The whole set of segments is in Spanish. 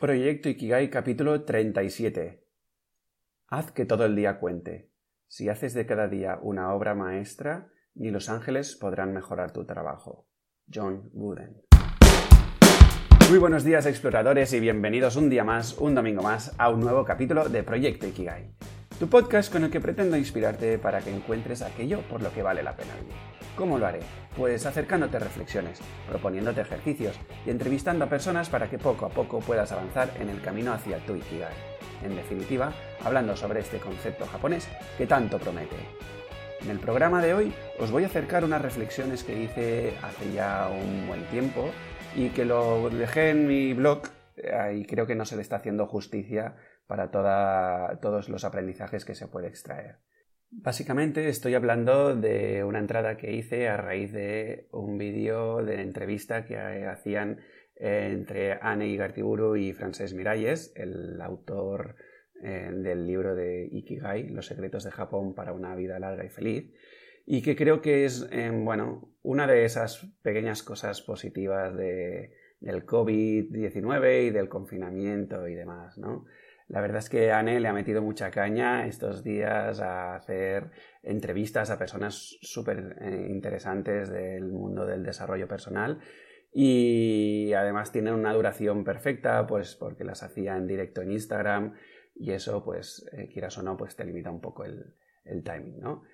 Proyecto Ikigai capítulo 37. Haz que todo el día cuente. Si haces de cada día una obra maestra, ni los ángeles podrán mejorar tu trabajo. John Wooden. Muy buenos días exploradores y bienvenidos un día más, un domingo más, a un nuevo capítulo de Proyecto Ikigai. Tu podcast con el que pretendo inspirarte para que encuentres aquello por lo que vale la pena vivir. ¿Cómo lo haré? Pues acercándote a reflexiones, proponiéndote ejercicios y entrevistando a personas para que poco a poco puedas avanzar en el camino hacia tu Ikigai. En definitiva, hablando sobre este concepto japonés que tanto promete. En el programa de hoy os voy a acercar unas reflexiones que hice hace ya un buen tiempo y que lo dejé en mi blog eh, y creo que no se le está haciendo justicia para todos los aprendizajes que se puede extraer. Básicamente estoy hablando de una entrada que hice a raíz de un vídeo de entrevista que hacían entre Anne Igartiburu y Frances Miralles, el autor eh, del libro de Ikigai, Los secretos de Japón para una vida larga y feliz, y que creo que es, eh, bueno, una de esas pequeñas cosas positivas de, del COVID-19 y del confinamiento y demás, ¿no? La verdad es que Anne le ha metido mucha caña estos días a hacer entrevistas a personas súper eh, interesantes del mundo del desarrollo personal y además tienen una duración perfecta pues porque las hacía en directo en Instagram y eso pues eh, quieras o no pues te limita un poco el, timing, ¿no?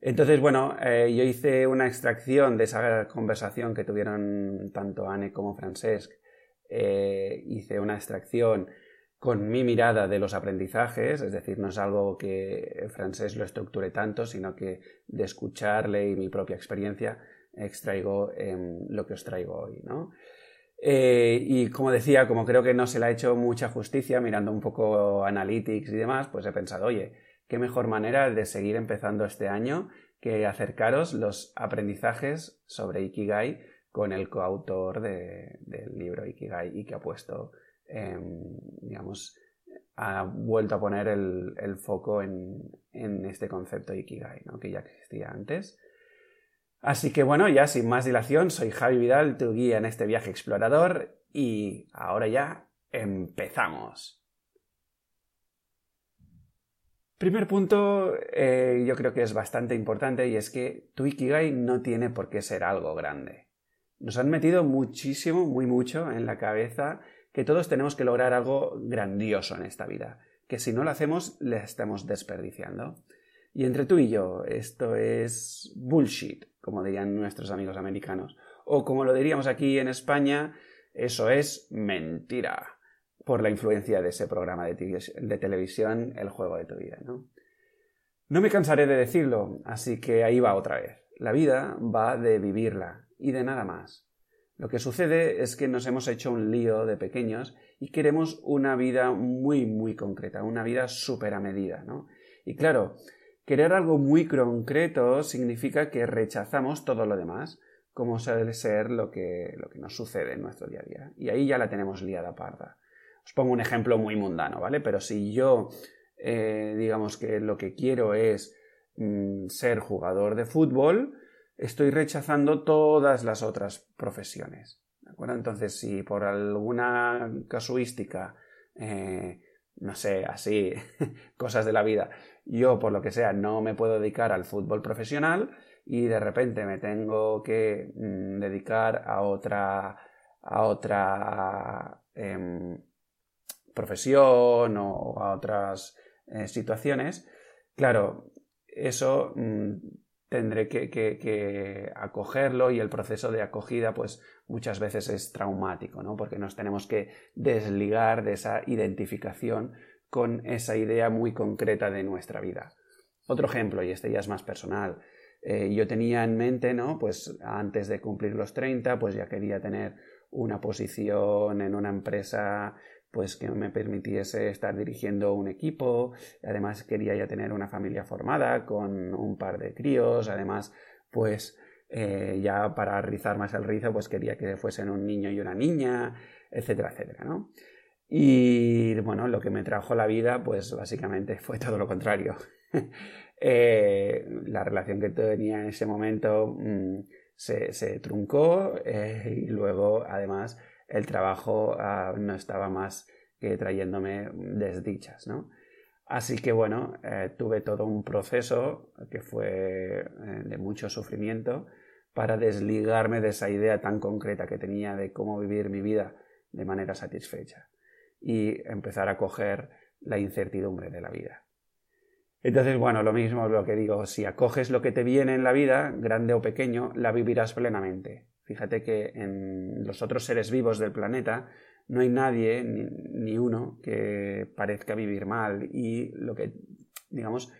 Entonces, bueno, eh, yo hice una extracción de esa conversación que tuvieron tanto Anne como Francesc. hice una extracción con mi mirada de los aprendizajes, es decir, no es algo que francés lo estructure tanto, sino que de escucharle y mi propia experiencia extraigo lo que os traigo hoy, ¿no? Eh, y como decía, como creo que no se le ha hecho mucha justicia, mirando un poco analytics y demás, pues he pensado, oye, qué mejor manera de seguir empezando este año que acercaros los aprendizajes sobre Ikigai con el coautor del libro Ikigai y que ha puesto Em, digamos, ha vuelto a poner el, foco en, este concepto Ikigai, que ya existía antes. Así que bueno, ya sin más dilación, soy Javi Vidal, tu guía en este viaje explorador, y ahora ya empezamos. Primer punto, eh, yo creo que es bastante importante y es que tu Ikigai no tiene por qué ser algo grande. Nos han metido muchísimo, muy mucho en la cabeza que todos tenemos que lograr algo grandioso en esta vida, que si no lo hacemos le estamos desperdiciando. Y entre tú y yo, esto es bullshit, como dirían nuestros amigos americanos. O como lo diríamos aquí en España, eso es mentira, por la influencia de ese programa de, televisión, El juego de tu vida, ¿no? No me cansaré de decirlo, así que ahí va otra vez. La vida va de vivirla y de nada más. Lo que sucede es que nos hemos hecho un lío de pequeños y queremos una vida muy, muy concreta, una vida súper a medida, ¿no? Y claro, querer algo muy concreto significa que rechazamos todo lo demás, como suele ser lo que, lo que nos sucede en nuestro día a día. Y ahí ya la tenemos liada parda. Os pongo un ejemplo muy mundano, ¿vale? Pero si yo, eh, digamos que lo que quiero es mm, ser jugador de fútbol, estoy rechazando todas las otras profesiones. ¿De acuerdo? Entonces, si por alguna casuística, eh, no sé, así, cosas de la vida, yo por lo que sea no me puedo dedicar al fútbol profesional y de repente me tengo que mm, dedicar a otra, a otra em, profesión o a otras eh, situaciones, claro, eso mm, tendré que, acogerlo y el proceso de acogida pues muchas veces es traumático, ¿no? Porque nos tenemos que desligar de esa identificación con esa idea muy concreta de nuestra vida. Otro ejemplo, y este ya es más personal, eh, yo tenía en mente, ¿no? Pues antes de cumplir los 30, pues ya quería tener una posición en una empresa pues que me permitiese estar dirigiendo un equipo, además quería ya tener una familia formada con un par de críos, además pues eh, ya para rizar más el rizo pues quería que fuesen un niño y una niña, etcétera, etcétera, ¿no? Y bueno, lo que me trajo la vida pues básicamente fue todo lo contrario. Eh, la relación que tenía en ese momento mm, se, truncó eh, y luego además el trabajo ah, no estaba más que trayéndome desdichas, ¿no? Así que bueno, eh, tuve todo un proceso que fue eh, de mucho sufrimiento para desligarme de esa idea tan concreta que tenía de cómo vivir mi vida de manera satisfecha y empezar a coger la incertidumbre de la vida. Entonces, bueno, lo mismo lo que digo, si acoges lo que te viene en la vida, grande o pequeño, la vivirás plenamente. Fíjate que en los otros seres vivos del planeta no hay nadie, ni, uno, que parezca vivir mal y lo que, digamos,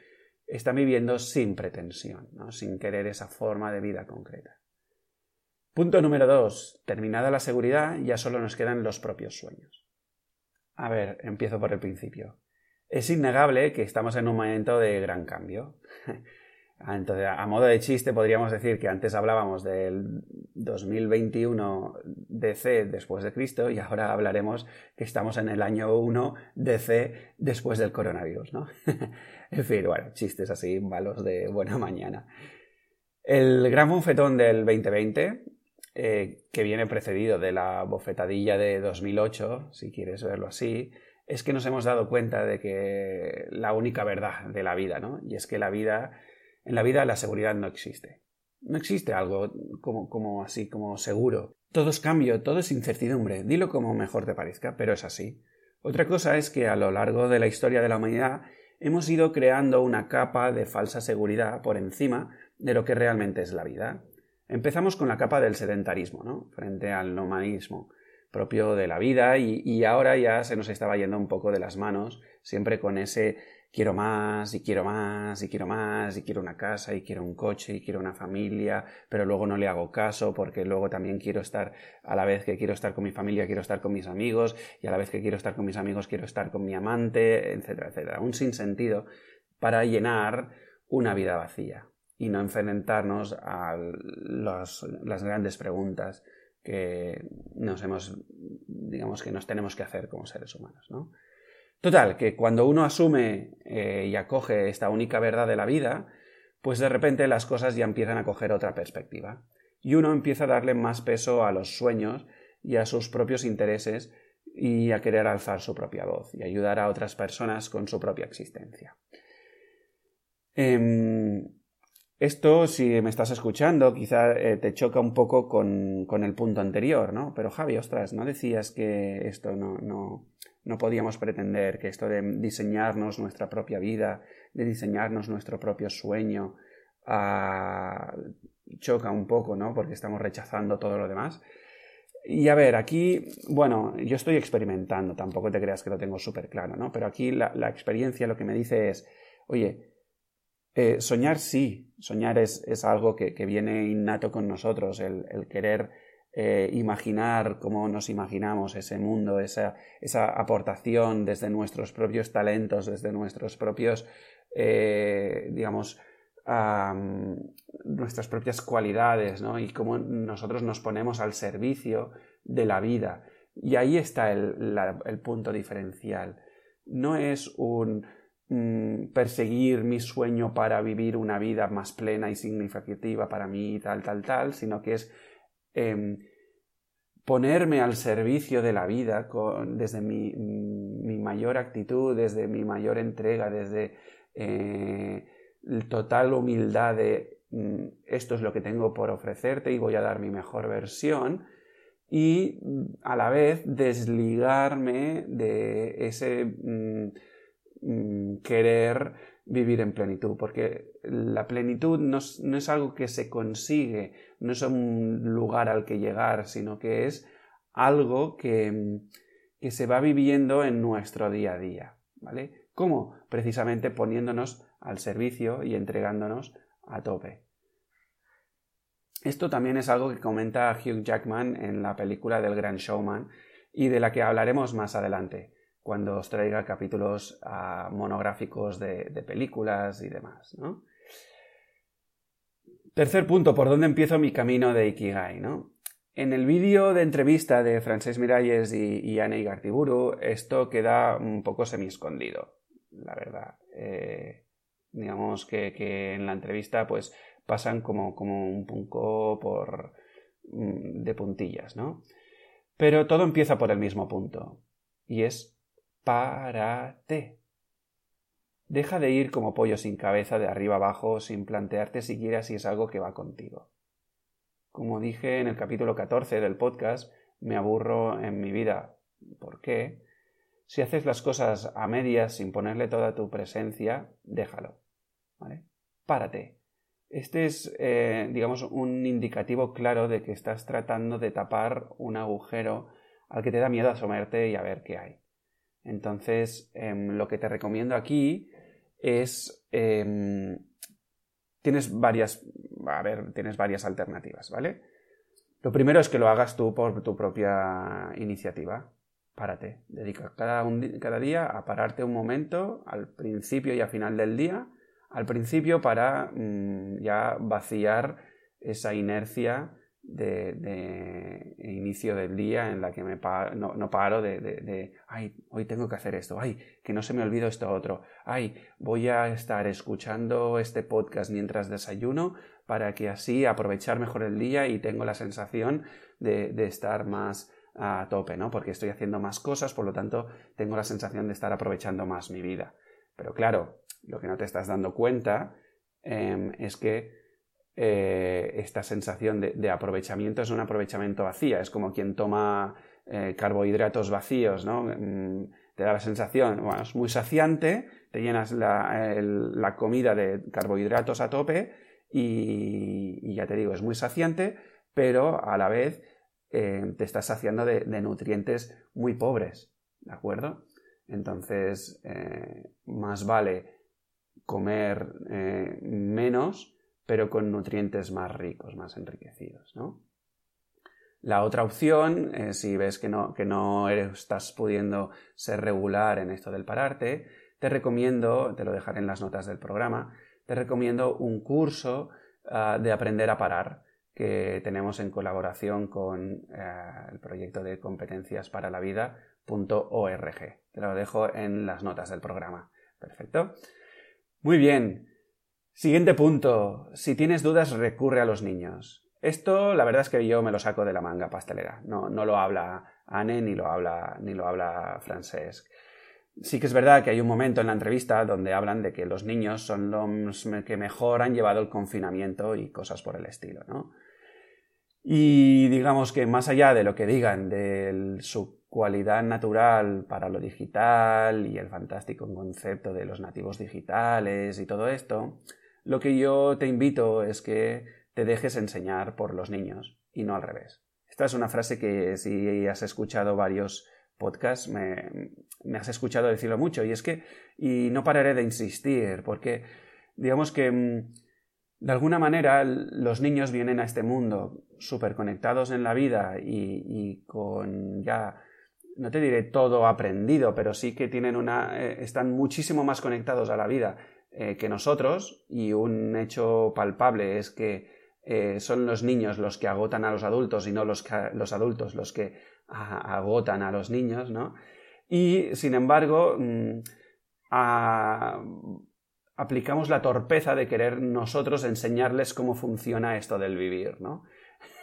está viviendo sin pretensión, sin querer esa forma de vida concreta. Punto número dos. Terminada la seguridad, ya solo nos quedan los propios sueños. A ver, empiezo por el principio. Es innegable que estamos en un momento de gran cambio. Entonces, a modo de chiste, podríamos decir que antes hablábamos del 2021 DC después de Cristo y ahora hablaremos que estamos en el año 1 DC después del coronavirus, ¿no? en fin, bueno, chistes así, malos de buena mañana. El gran bofetón del 2020, eh, que viene precedido de la bofetadilla de 2008, si quieres verlo así, es que nos hemos dado cuenta de que la única verdad de la vida, ¿no? Y es que la vida, en la vida la seguridad no existe. No existe algo como, así, como seguro. Todo es cambio, todo es incertidumbre. Dilo como mejor te parezca, pero es así. Otra cosa es que a lo largo de la historia de la humanidad hemos ido creando una capa de falsa seguridad por encima de lo que realmente es la vida. Empezamos con la capa del sedentarismo, ¿no? Frente al nomadismo propio de la vida y, ahora ya se nos estaba yendo un poco de las manos, siempre con ese quiero más y quiero más y quiero más y quiero una casa y quiero un coche y quiero una familia, pero luego no le hago caso porque luego también quiero estar, a la vez que quiero estar con mi familia, quiero estar con mis amigos y a la vez que quiero estar con mis amigos, quiero estar con mi amante, etcétera, etcétera. Un sinsentido para llenar una vida vacía y no enfrentarnos a las grandes preguntas que nos hemos, digamos que nos tenemos que hacer como seres humanos, ¿no? Total, que cuando uno asume eh, y acoge esta única verdad de la vida, pues de repente las cosas ya empiezan a coger otra perspectiva. Y uno empieza a darle más peso a los sueños y a sus propios intereses y a querer alzar su propia voz y ayudar a otras personas con su propia existencia. Em, esto, si me estás escuchando, quizá eh, te choca un poco con, el punto anterior, ¿no? Pero Javi, ostras, ¿no decías que esto no, no podíamos pretender, que esto de diseñarnos nuestra propia vida, de diseñarnos nuestro propio sueño, ah, choca un poco, ¿no? Porque estamos rechazando todo lo demás. Y a ver, aquí, bueno, yo estoy experimentando, tampoco te creas que lo tengo súper claro, ¿no? Pero aquí la, la experiencia lo que me dice es, oye, eh, soñar sí, soñar es, algo que, viene innato con nosotros, el, querer eh, imaginar cómo nos imaginamos ese mundo, esa, aportación desde nuestros propios talentos, desde nuestros propios, eh, digamos, nuestras propias cualidades, ¿no? Y cómo nosotros nos ponemos al servicio de la vida. Y ahí está el punto diferencial. No es un Mm, perseguir mi sueño para vivir una vida más plena y significativa para mí, tal, tal, tal, sino que es em, ponerme al servicio de la vida desde mi, mayor actitud, desde mi mayor entrega, desde eh, total humildad de mm, esto es lo que tengo por ofrecerte y voy a dar mi mejor versión y mm, a la vez desligarme de ese Mm, querer vivir en plenitud, porque la plenitud no es, algo que se consigue, no es un lugar al que llegar, sino que es algo que, que se va viviendo en nuestro día a día. ¿Vale? ¿Cómo? Precisamente poniéndonos al servicio y entregándonos a tope. Esto también es algo que comenta Hugh Jackman en la película del Gran Showman y de la que hablaremos más adelante cuando os traiga capítulos ah, monográficos de, películas y demás, Tercer punto, ¿por dónde empiezo mi camino de Ikigai, En el vídeo de entrevista de Francesc Miralles y, y Anne Igartiburu, esto queda un poco semi-escondido, la verdad. Eh, digamos que, en la entrevista pues pasan como, como un punto por, mm, de puntillas, ¿no? Pero todo empieza por el mismo punto, y es párate. Deja de ir como pollo sin cabeza de arriba abajo sin plantearte siquiera si es algo que va contigo. Como dije en el capítulo 14 del podcast, me aburro en mi vida. ¿Por qué? Si haces las cosas a medias sin ponerle toda tu presencia, déjalo. ¿Vale? Párate. Este es, eh, digamos, un indicativo claro de que estás tratando de tapar un agujero al que te da miedo asomerte y a ver qué hay. Entonces, em, lo que te recomiendo aquí es. Em, tienes varias. A ver, tienes varias alternativas, ¿vale? Lo primero es que lo hagas tú por tu propia iniciativa. Párate. Dedica cada, cada día a pararte un momento al principio y al final del día. Al principio para mm, ya vaciar esa inercia de, inicio del día en la que me no, paro de, de, ay, hoy tengo que hacer esto, ay, que no se me olvide esto otro, ay, voy a estar escuchando este podcast mientras desayuno para que así aprovechar mejor el día y tengo la sensación de, estar más a tope, ¿no? Porque estoy haciendo más cosas, por lo tanto, tengo la sensación de estar aprovechando más mi vida. Pero claro, lo que no te estás dando cuenta em, es que eh, esta sensación de, aprovechamiento es un aprovechamiento vacía, es como quien toma eh, carbohidratos vacíos, ¿no? Mm, te da la sensación, bueno, es muy saciante, te llenas la, comida de carbohidratos a tope y, ya te digo, es muy saciante, pero a la vez eh, te estás saciando de, nutrientes muy pobres, ¿de acuerdo? Entonces, más vale comer menos pero con nutrientes más ricos, más enriquecidos, ¿no? La otra opción, eh, si ves que no, que no estás pudiendo ser regular en esto del pararte, te recomiendo, te lo dejaré en las notas del programa, te recomiendo un curso ah, de aprender a parar que tenemos en colaboración con eh, el proyecto de competencias para la vida.org. Te lo dejo en las notas del programa. Perfecto. Muy bien. Siguiente punto. Si tienes dudas, recurre a los niños. Esto, la verdad es que yo me lo saco de la manga pastelera. No, no lo habla Anne ni lo habla, ni lo habla Francesc. Sí que es verdad que hay un momento en la entrevista donde hablan de que los niños son los que mejor han llevado el confinamiento y cosas por el estilo, ¿no? Y digamos que más allá de lo que digan de su cualidad natural para lo digital y el fantástico concepto de los nativos digitales y todo esto, lo que yo te invito es que te dejes enseñar por los niños y no al revés. Esta es una frase que si has escuchado varios podcasts me, has escuchado decirlo mucho y es que y no pararé de insistir porque digamos que mm, de alguna manera los niños vienen a este mundo súper conectados en la vida y, con ya no te diré todo aprendido, pero sí que tienen una eh, están muchísimo más conectados a la vida eh, que nosotros, y un hecho palpable es que eh, son los niños los que agotan a los adultos y no los, los adultos los que agotan a los niños, ¿no? Y, sin embargo, mm, aplicamos la torpeza de querer nosotros enseñarles cómo funciona esto del vivir, ¿no?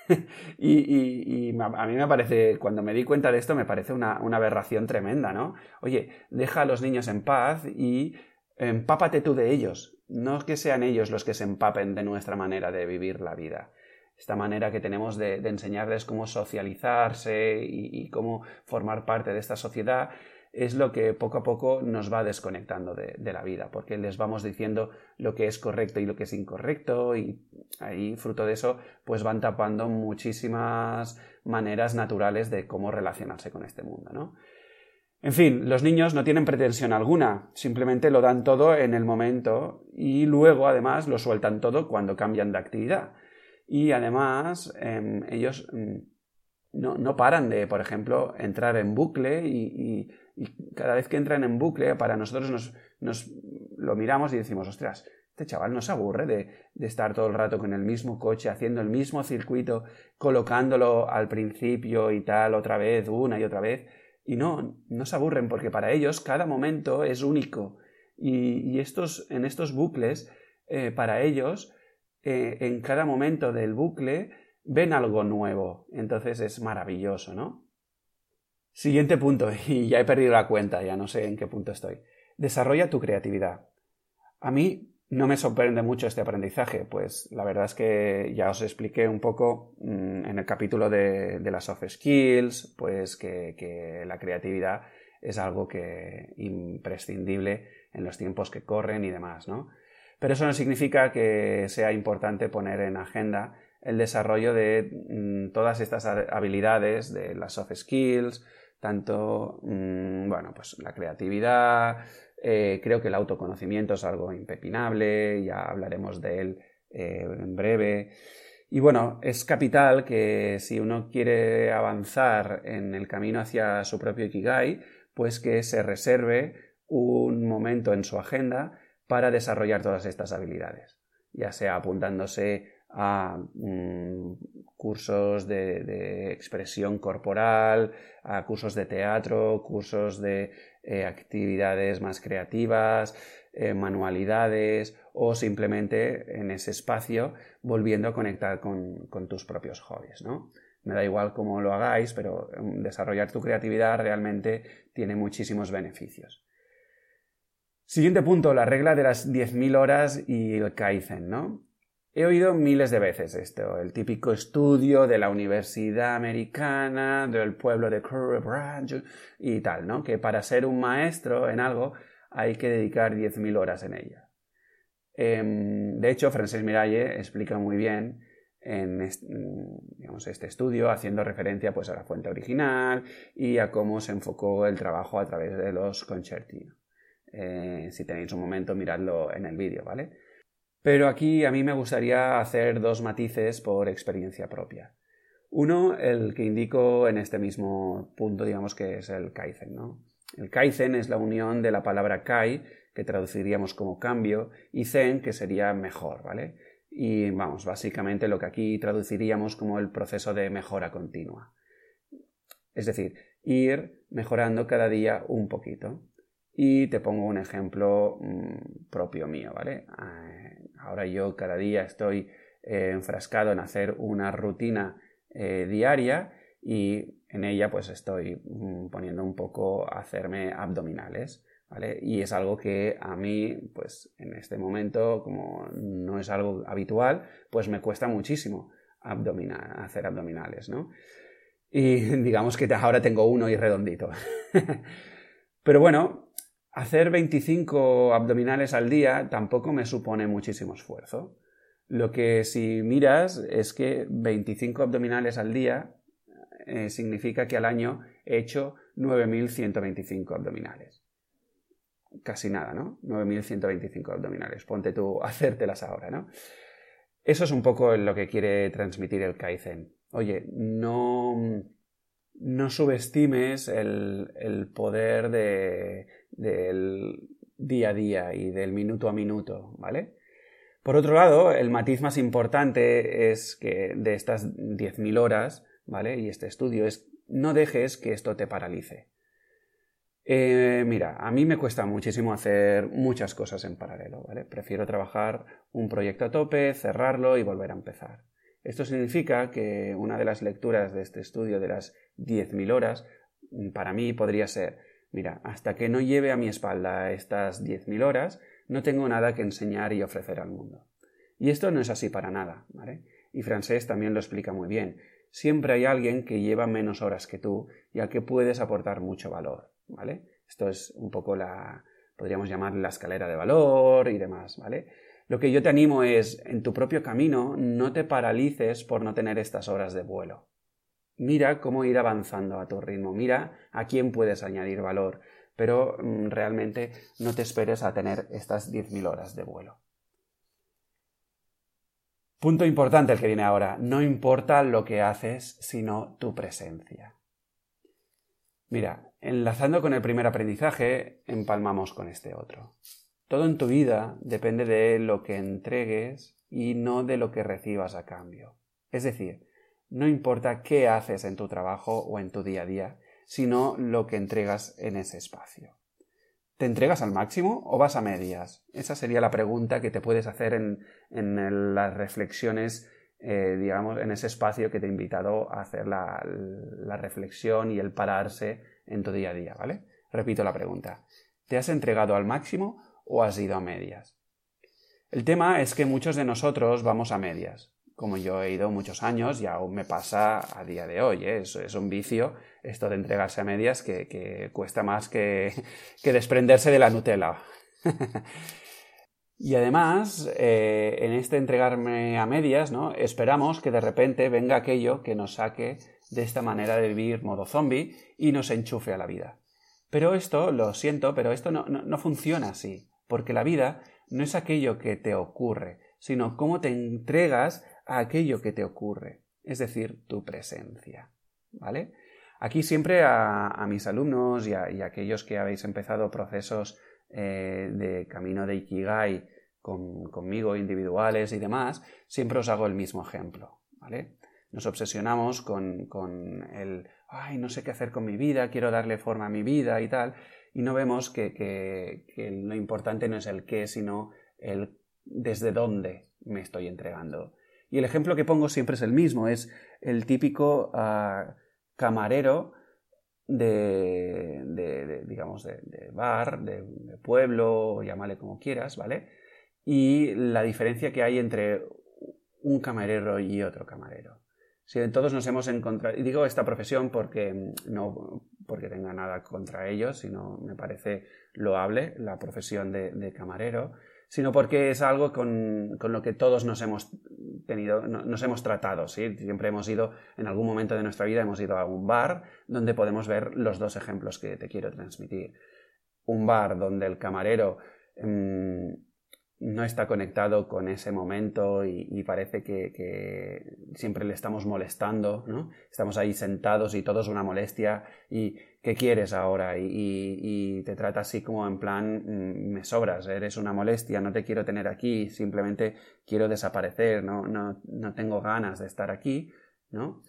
y, a mí me parece, cuando me di cuenta de esto, me parece una, una aberración tremenda, ¿no? Oye, deja a los niños en paz y empápate tú de ellos, no que sean ellos los que se empapen de nuestra manera de vivir la vida. Esta manera que tenemos de, enseñarles cómo socializarse y, cómo formar parte de esta sociedad es lo que poco a poco nos va desconectando de, la vida, porque les vamos diciendo lo que es correcto y lo que es incorrecto y ahí, fruto de eso, pues van tapando muchísimas maneras naturales de cómo relacionarse con este mundo, ¿no? En fin, los niños no tienen pretensión alguna, simplemente lo dan todo en el momento y luego además lo sueltan todo cuando cambian de actividad. Y además em, ellos mm, no, paran de, por ejemplo, entrar en bucle y, cada vez que entran en bucle para nosotros nos, lo miramos y decimos, ostras, este chaval no se aburre de, de, estar todo el rato con el mismo coche, haciendo el mismo circuito, colocándolo al principio y tal, otra vez, una y otra vez. Y no, no se aburren porque para ellos cada momento es único. Y, estos, en estos bucles, eh, para ellos, eh, en cada momento del bucle, ven algo nuevo. Entonces es maravilloso, ¿no? Siguiente punto, y ya he perdido la cuenta, ya no sé en qué punto estoy. Desarrolla tu creatividad. A mí no me sorprende mucho este aprendizaje, pues la verdad es que ya os expliqué un poco mm, en el capítulo de, las soft skills, pues que, la creatividad es algo que imprescindible en los tiempos que corren y demás, ¿no? Pero eso no significa que sea importante poner en agenda el desarrollo de mm, todas estas habilidades de las soft skills, tanto, mm, bueno, pues la creatividad, eh, creo que el autoconocimiento es algo impepinable, ya hablaremos de él eh, en breve. Y bueno, es capital que si uno quiere avanzar en el camino hacia su propio Ikigai, pues que se reserve un momento en su agenda para desarrollar todas estas habilidades, ya sea apuntándose a mm, cursos de, expresión corporal, a cursos de teatro, cursos de eh, actividades más creativas, eh, manualidades o simplemente en ese espacio volviendo a conectar con, tus propios hobbies, ¿no? Me da igual cómo lo hagáis, pero mm, desarrollar tu creatividad realmente tiene muchísimos beneficios. Siguiente punto, la regla de las 10.000 horas y el Kaizen, ¿no? He oído miles de veces esto, el típico estudio de la Universidad Americana, del pueblo de Curry Branch y tal, ¿no? Que para ser un maestro en algo hay que dedicar 10.000 horas en ella. Em, de hecho, Frances Miralle explica muy bien en este, estudio, haciendo referencia pues, a la fuente original y a cómo se enfocó el trabajo a través de los concerti. Eh, si tenéis un momento, miradlo en el vídeo, ¿vale? Pero aquí a mí me gustaría hacer dos matices por experiencia propia. Uno, el que indico en este mismo punto, digamos que es el Kaizen. ¿no? El Kaizen es la unión de la palabra Kai, que traduciríamos como cambio, y Zen, que sería mejor, ¿vale? Y vamos, básicamente lo que aquí traduciríamos como el proceso de mejora continua. Es decir, ir mejorando cada día un poquito. Y te pongo un ejemplo mm, propio mío, ¿vale? Eh, ahora yo cada día estoy eh, enfrascado en hacer una rutina eh, diaria y en ella pues estoy mm, poniendo un poco a hacerme abdominales, ¿vale? Y es algo que a mí, pues en este momento, como no es algo habitual, pues me cuesta muchísimo hacer abdominales, ¿no? Y digamos que ahora tengo uno y redondito. Pero bueno, Hacer 25 abdominales al día tampoco me supone muchísimo esfuerzo. Lo que si miras es que 25 abdominales al día eh, significa que al año he hecho 9.125 abdominales. Casi nada, ¿no? 9.125 abdominales. Ponte tú a hacértelas ahora, ¿no? Eso es un poco lo que quiere transmitir el Kaizen. Oye, no, no subestimes el poder de, del día a día y del minuto a minuto, ¿vale? Por otro lado, el matiz más importante es que de estas 10.000 horas, ¿vale? Y este estudio es no dejes que esto te paralice. Eh, mira, a mí me cuesta muchísimo hacer muchas cosas en paralelo, ¿vale? Prefiero trabajar un proyecto a tope, cerrarlo y volver a empezar. Esto significa que una de las lecturas de este estudio de las 10.000 horas, para mí podría ser, Mira, hasta que no lleve a mi espalda estas 10.000 horas, no tengo nada que enseñar y ofrecer al mundo. Y esto no es así para nada, ¿vale? Y Francés también lo explica muy bien. Siempre hay alguien que lleva menos horas que tú y al que puedes aportar mucho valor, ¿vale? Esto es un poco la, podríamos llamar la escalera de valor y demás, ¿vale? Lo que yo te animo es, en tu propio camino, no te paralices por no tener estas horas de vuelo. Mira cómo ir avanzando a tu ritmo, mira a quién puedes añadir valor, pero mm, realmente no te esperes a tener estas 10.000 horas de vuelo. Punto importante el que viene ahora, no importa lo que haces, sino tu presencia. Mira, enlazando con el primer aprendizaje, empalmamos con este otro. Todo en tu vida depende de lo que entregues y no de lo que recibas a cambio. Es decir, no importa qué haces en tu trabajo o en tu día a día, sino lo que entregas en ese espacio. ¿Te entregas al máximo o vas a medias? Esa sería la pregunta que te puedes hacer en, las reflexiones eh, digamos, en ese espacio que te he invitado a hacer la, la reflexión y el pararse en tu día a día, ¿vale? Repito la pregunta. ¿Te has entregado al máximo o has ido a medias? El tema es que muchos de nosotros vamos a medias. Como yo he ido muchos años y aún me pasa a día de hoy. ¿eh? Es, un vicio esto de entregarse a medias que, cuesta más que, desprenderse de la Nutella. y además, eh, en este entregarme a medias, ¿no? esperamos que de repente venga aquello que nos saque de esta manera de vivir modo zombie y nos enchufe a la vida. Pero esto, lo siento, pero esto no, funciona así, porque la vida no es aquello que te ocurre, sino cómo te entregas a aquello que te ocurre, es decir, tu presencia. ¿Vale? Aquí siempre a, mis alumnos y a, aquellos que habéis empezado procesos eh, de camino de Ikigai conmigo, individuales y demás, siempre os hago el mismo ejemplo. ¿Vale? Nos obsesionamos con, con el ay, no sé qué hacer con mi vida, quiero darle forma a mi vida y tal, y no vemos que, que, lo importante no es el qué, sino el desde dónde me estoy entregando. Y el ejemplo que pongo siempre es el mismo, es el típico ah, camarero de, de, digamos, de, bar, de, pueblo, llámale como quieras, ¿vale? Y la diferencia que hay entre un camarero y otro camarero. Si todos nos hemos encontrado, y digo esta profesión porque no porque tenga nada contra ellos, sino me parece loable la profesión de, camarero, sino porque es algo con, lo que todos nos hemos tenido, nos hemos tratado, ¿sí? Siempre hemos ido, en algún momento de nuestra vida hemos ido a un bar donde podemos ver los dos ejemplos que te quiero transmitir. Un bar donde el camarero mm, no está conectado con ese momento y, parece que, siempre le estamos molestando, ¿no? Estamos ahí sentados y todo es una molestia y ¿qué quieres ahora? Y, te trata así como en plan, mm, me sobras, eres una molestia, no te quiero tener aquí, simplemente quiero desaparecer, no, no, no tengo ganas de estar aquí, ¿no?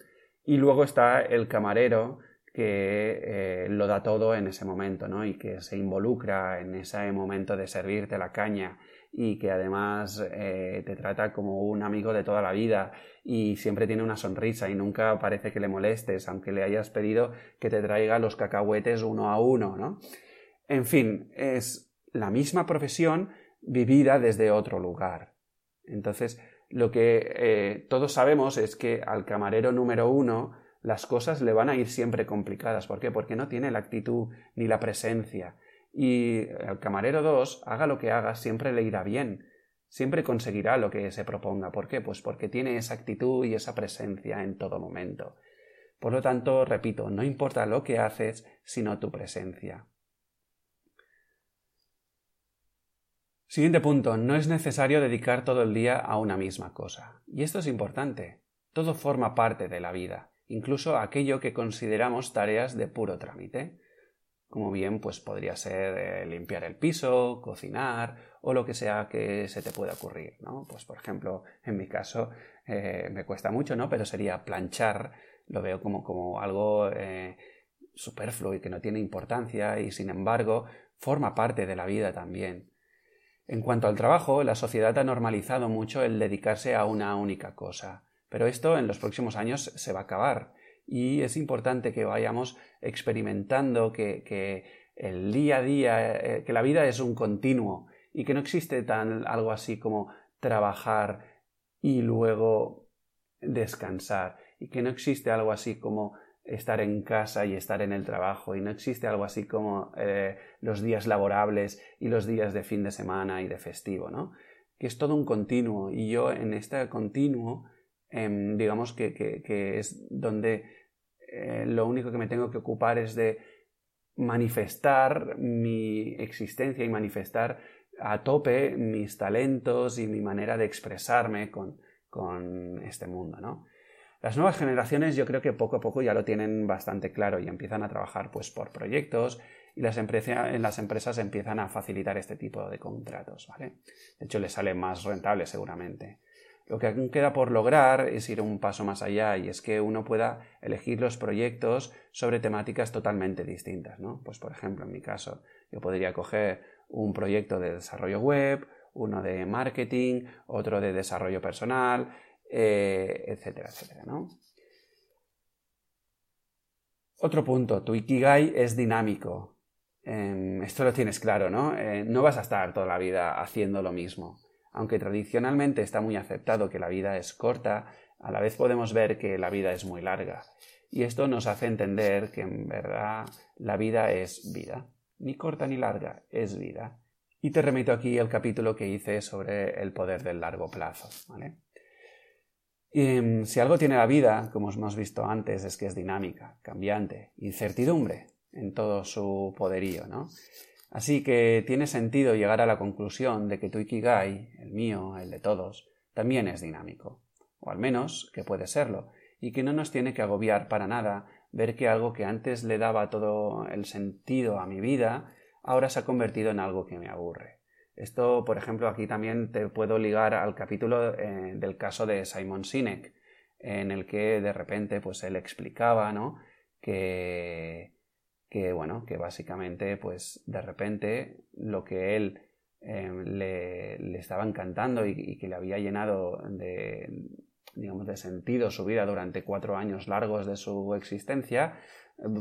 Y luego está el camarero que eh, lo da todo en ese momento, ¿no? Y que se involucra en ese momento de servirte la caña y que además eh, te trata como un amigo de toda la vida y siempre tiene una sonrisa y nunca parece que le molestes, aunque le hayas pedido que te traiga los cacahuetes uno a uno, ¿no? En fin, es la misma profesión vivida desde otro lugar. Entonces, lo que eh, todos sabemos es que al camarero número uno las cosas le van a ir siempre complicadas. ¿Por qué? Porque no tiene la actitud ni la presencia y el camarero 2, haga lo que haga, siempre le irá bien, siempre conseguirá lo que se proponga. ¿Por qué? Pues porque tiene esa actitud y esa presencia en todo momento. Por lo tanto, repito, no importa lo que haces, sino tu presencia. Siguiente punto, no es necesario dedicar todo el día a una misma cosa. Y esto es importante. Todo forma parte de la vida, incluso aquello que consideramos tareas de puro trámite como bien pues podría ser eh, limpiar el piso, cocinar o lo que sea que se te pueda ocurrir, ¿no? Pues por ejemplo, en mi caso eh, me cuesta mucho, ¿no? Pero sería planchar, lo veo como, como algo eh, superfluo y que no tiene importancia y sin embargo forma parte de la vida también. En cuanto al trabajo, la sociedad ha normalizado mucho el dedicarse a una única cosa, pero esto en los próximos años se va a acabar y es importante que vayamos experimentando que, el día a día, eh, que la vida es un continuo y que no existe tan algo así como trabajar y luego descansar y que no existe algo así como estar en casa y estar en el trabajo y no existe algo así como eh, los días laborables y los días de fin de semana y de festivo, ¿no? Que es todo un continuo y yo en este continuo, em, digamos que, que, es donde eh, lo único que me tengo que ocupar es de manifestar mi existencia y manifestar a tope mis talentos y mi manera de expresarme con, este mundo, ¿no? Las nuevas generaciones yo creo que poco a poco ya lo tienen bastante claro y empiezan a trabajar pues por proyectos y las, las empresas empiezan a facilitar este tipo de contratos. De hecho les sale más rentable seguramente. Lo que aún queda por lograr es ir un paso más allá y es que uno pueda elegir los proyectos sobre temáticas totalmente distintas, ¿no? Pues por ejemplo, en mi caso, yo podría coger un proyecto de desarrollo web, uno de marketing, otro de desarrollo personal, eh, etcétera, etcétera, ¿no? Otro punto, tu Ikigai es dinámico. Em, esto lo tienes claro, ¿no? Eh, no vas a estar toda la vida haciendo lo mismo. Aunque tradicionalmente está muy aceptado que la vida es corta, a la vez podemos ver que la vida es muy larga. Y esto nos hace entender que en verdad la vida es vida. Ni corta ni larga, es vida. Y te remito aquí al capítulo que hice sobre el poder del largo plazo. ¿vale? Y, si algo tiene la vida, como hemos visto antes, es que es dinámica, cambiante, incertidumbre en todo su poderío, ¿no? Así que tiene sentido llegar a la conclusión de que tu Ikigai, el mío, el de todos, también es dinámico, o al menos que puede serlo, y que no nos tiene que agobiar para nada ver que algo que antes le daba todo el sentido a mi vida, ahora se ha convertido en algo que me aburre. Esto, por ejemplo, aquí también te puedo ligar al capítulo eh, del caso de Simon Sinek, en el que de repente pues él explicaba, ¿no? Que, que bueno, que básicamente pues de repente lo que él eh, le, estaba encantando y, que le había llenado de, digamos, de sentido su vida durante cuatro años largos de su existencia,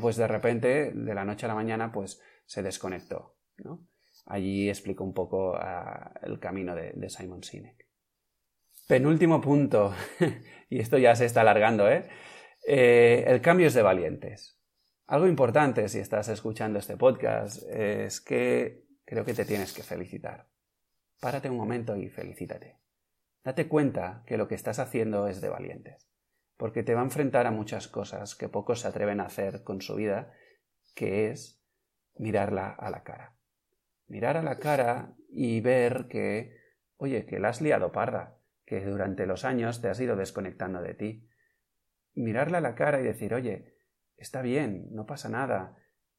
pues de repente, de la noche a la mañana, pues se desconectó, ¿no? Allí explico un poco ah, el camino de, Simon Sinek. Penúltimo punto, y esto ya se está alargando, ¿eh? ¿eh? El cambio es de valientes. Algo importante si estás escuchando este podcast es que creo que te tienes que felicitar. Párate un momento y felicítate. Date cuenta que lo que estás haciendo es de valientes, porque te va a enfrentar a muchas cosas que pocos se atreven a hacer con su vida, que es mirarla a la cara mirar a la cara y ver que, oye, que la has liado parda, que durante los años te has ido desconectando de ti. Mirarla a la cara y decir, oye, está bien, no pasa nada,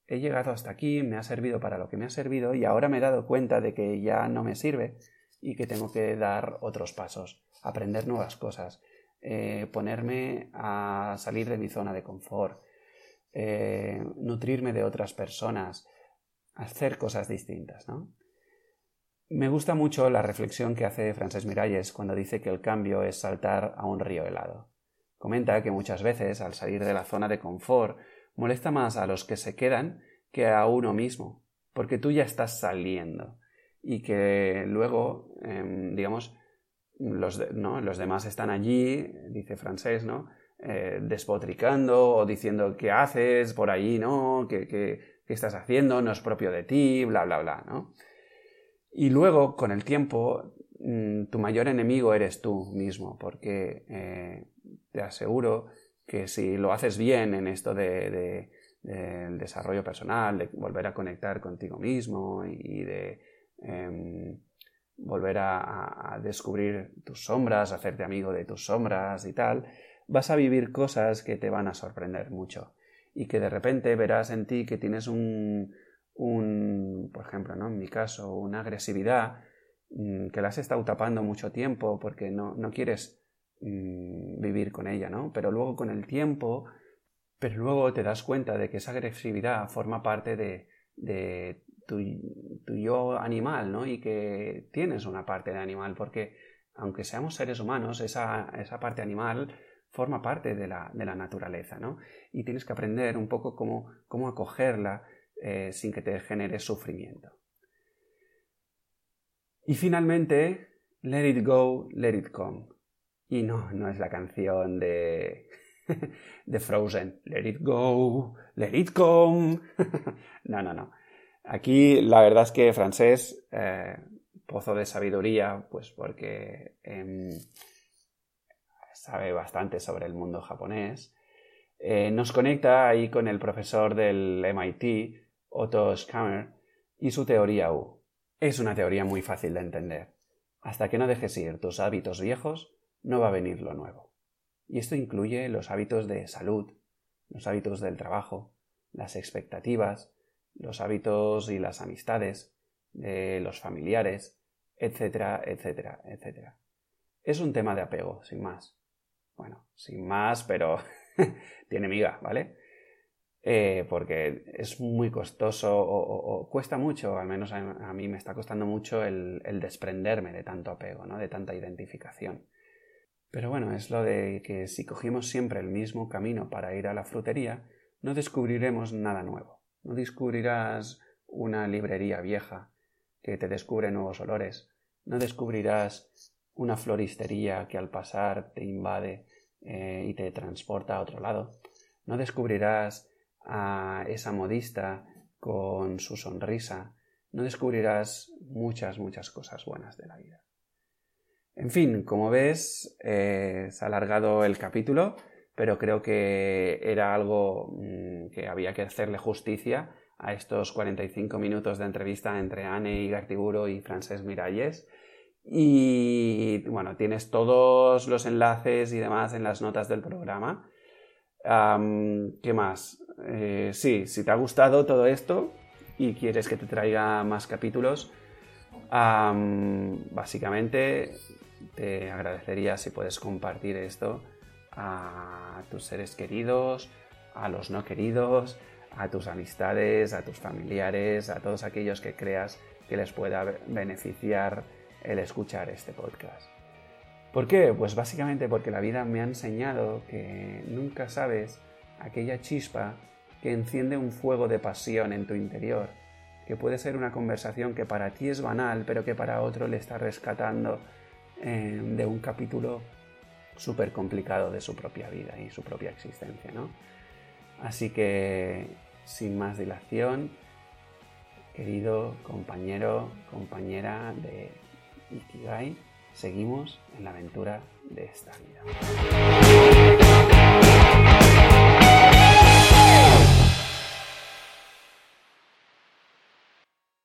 he llegado hasta aquí, me ha servido para lo que me ha servido y ahora me he dado cuenta de que ya no me sirve y que tengo que dar otros pasos, aprender nuevas cosas, eh, ponerme a salir de mi zona de confort, eh, nutrirme de otras personas, hacer cosas distintas, ¿no? Me gusta mucho la reflexión que hace Francesc Miralles cuando dice que el cambio es saltar a un río helado. Comenta que muchas veces, al salir de la zona de confort, molesta más a los que se quedan que a uno mismo, porque tú ya estás saliendo y que luego, em, digamos, los, ¿no? los, demás están allí, dice Francés, ¿no? Eh, despotricando o diciendo qué haces por allí, ¿no? Que, que, ¿Qué estás haciendo? No es propio de ti, bla, bla, bla, ¿no? Y luego, con el tiempo, mm, tu mayor enemigo eres tú mismo, porque eh, te aseguro que si lo haces bien en esto de, del desarrollo personal, de volver a conectar contigo mismo y de em, volver a, a, descubrir tus sombras, hacerte amigo de tus sombras y tal, vas a vivir cosas que te van a sorprender mucho y que de repente verás en ti que tienes un, un por ejemplo, ¿no? en mi caso, una agresividad que la has estado tapando mucho tiempo porque no, no quieres mm, vivir con ella, ¿no? Pero luego con el tiempo, pero luego te das cuenta de que esa agresividad forma parte de, de tu, tu, yo animal, ¿no? Y que tienes una parte de animal, porque aunque seamos seres humanos, esa, esa parte animal forma parte de la, naturaleza, ¿no? Y tienes que aprender un poco cómo, cómo acogerla eh, sin que te genere sufrimiento. Y finalmente, Let It Go, Let It Come. Y no, no es la canción de, de Frozen. Let It Go, Let It Come. no, no, no. Aquí la verdad es que francés, eh, pozo de sabiduría, pues porque sabe bastante sobre el mundo japonés, eh, nos conecta ahí con el profesor del MIT, Otto Schammer, y su teoría U. Es una teoría muy fácil de entender. Hasta que no dejes ir tus hábitos viejos, no va a venir lo nuevo. Y esto incluye los hábitos de salud, los hábitos del trabajo, las expectativas, los hábitos y las amistades, de los familiares, etcétera, etcétera, etcétera. Es un tema de apego, sin más. Bueno, sin más, pero tiene miga, ¿vale? Eh, porque es muy costoso o, cuesta mucho, al menos a, mí me está costando mucho el, desprenderme de tanto apego, ¿no? de tanta identificación. Pero bueno, es lo de que si cogimos siempre el mismo camino para ir a la frutería, no descubriremos nada nuevo. No descubrirás una librería vieja que te descubre nuevos olores. No descubrirás una floristería que al pasar te invade eh, y te transporta a otro lado. No descubrirás a esa modista con su sonrisa. No descubrirás muchas, muchas cosas buenas de la vida. En fin, como ves, eh, se ha alargado el capítulo, pero creo que era algo mm, que había que hacerle justicia a estos 45 minutos de entrevista entre Anne Igartiburu y Frances Miralles. Y bueno, tienes todos los enlaces y demás en las notas del programa. ¿Qué más? Eh, sí, si te ha gustado todo esto y quieres que te traiga más capítulos, básicamente te agradecería si puedes compartir esto a tus seres queridos, a los no queridos, a tus amistades, a tus familiares, a todos aquellos que creas que les pueda beneficiar el escuchar este podcast. ¿Por qué? Pues básicamente porque la vida me ha enseñado que nunca sabes aquella chispa que enciende un fuego de pasión en tu interior, que puede ser una conversación que para ti es banal, pero que para otro le está rescatando eh, de un capítulo súper complicado de su propia vida y su propia existencia, ¿no? Así que, sin más dilación, querido compañero, compañera de Ikigai, seguimos en la aventura de esta vida.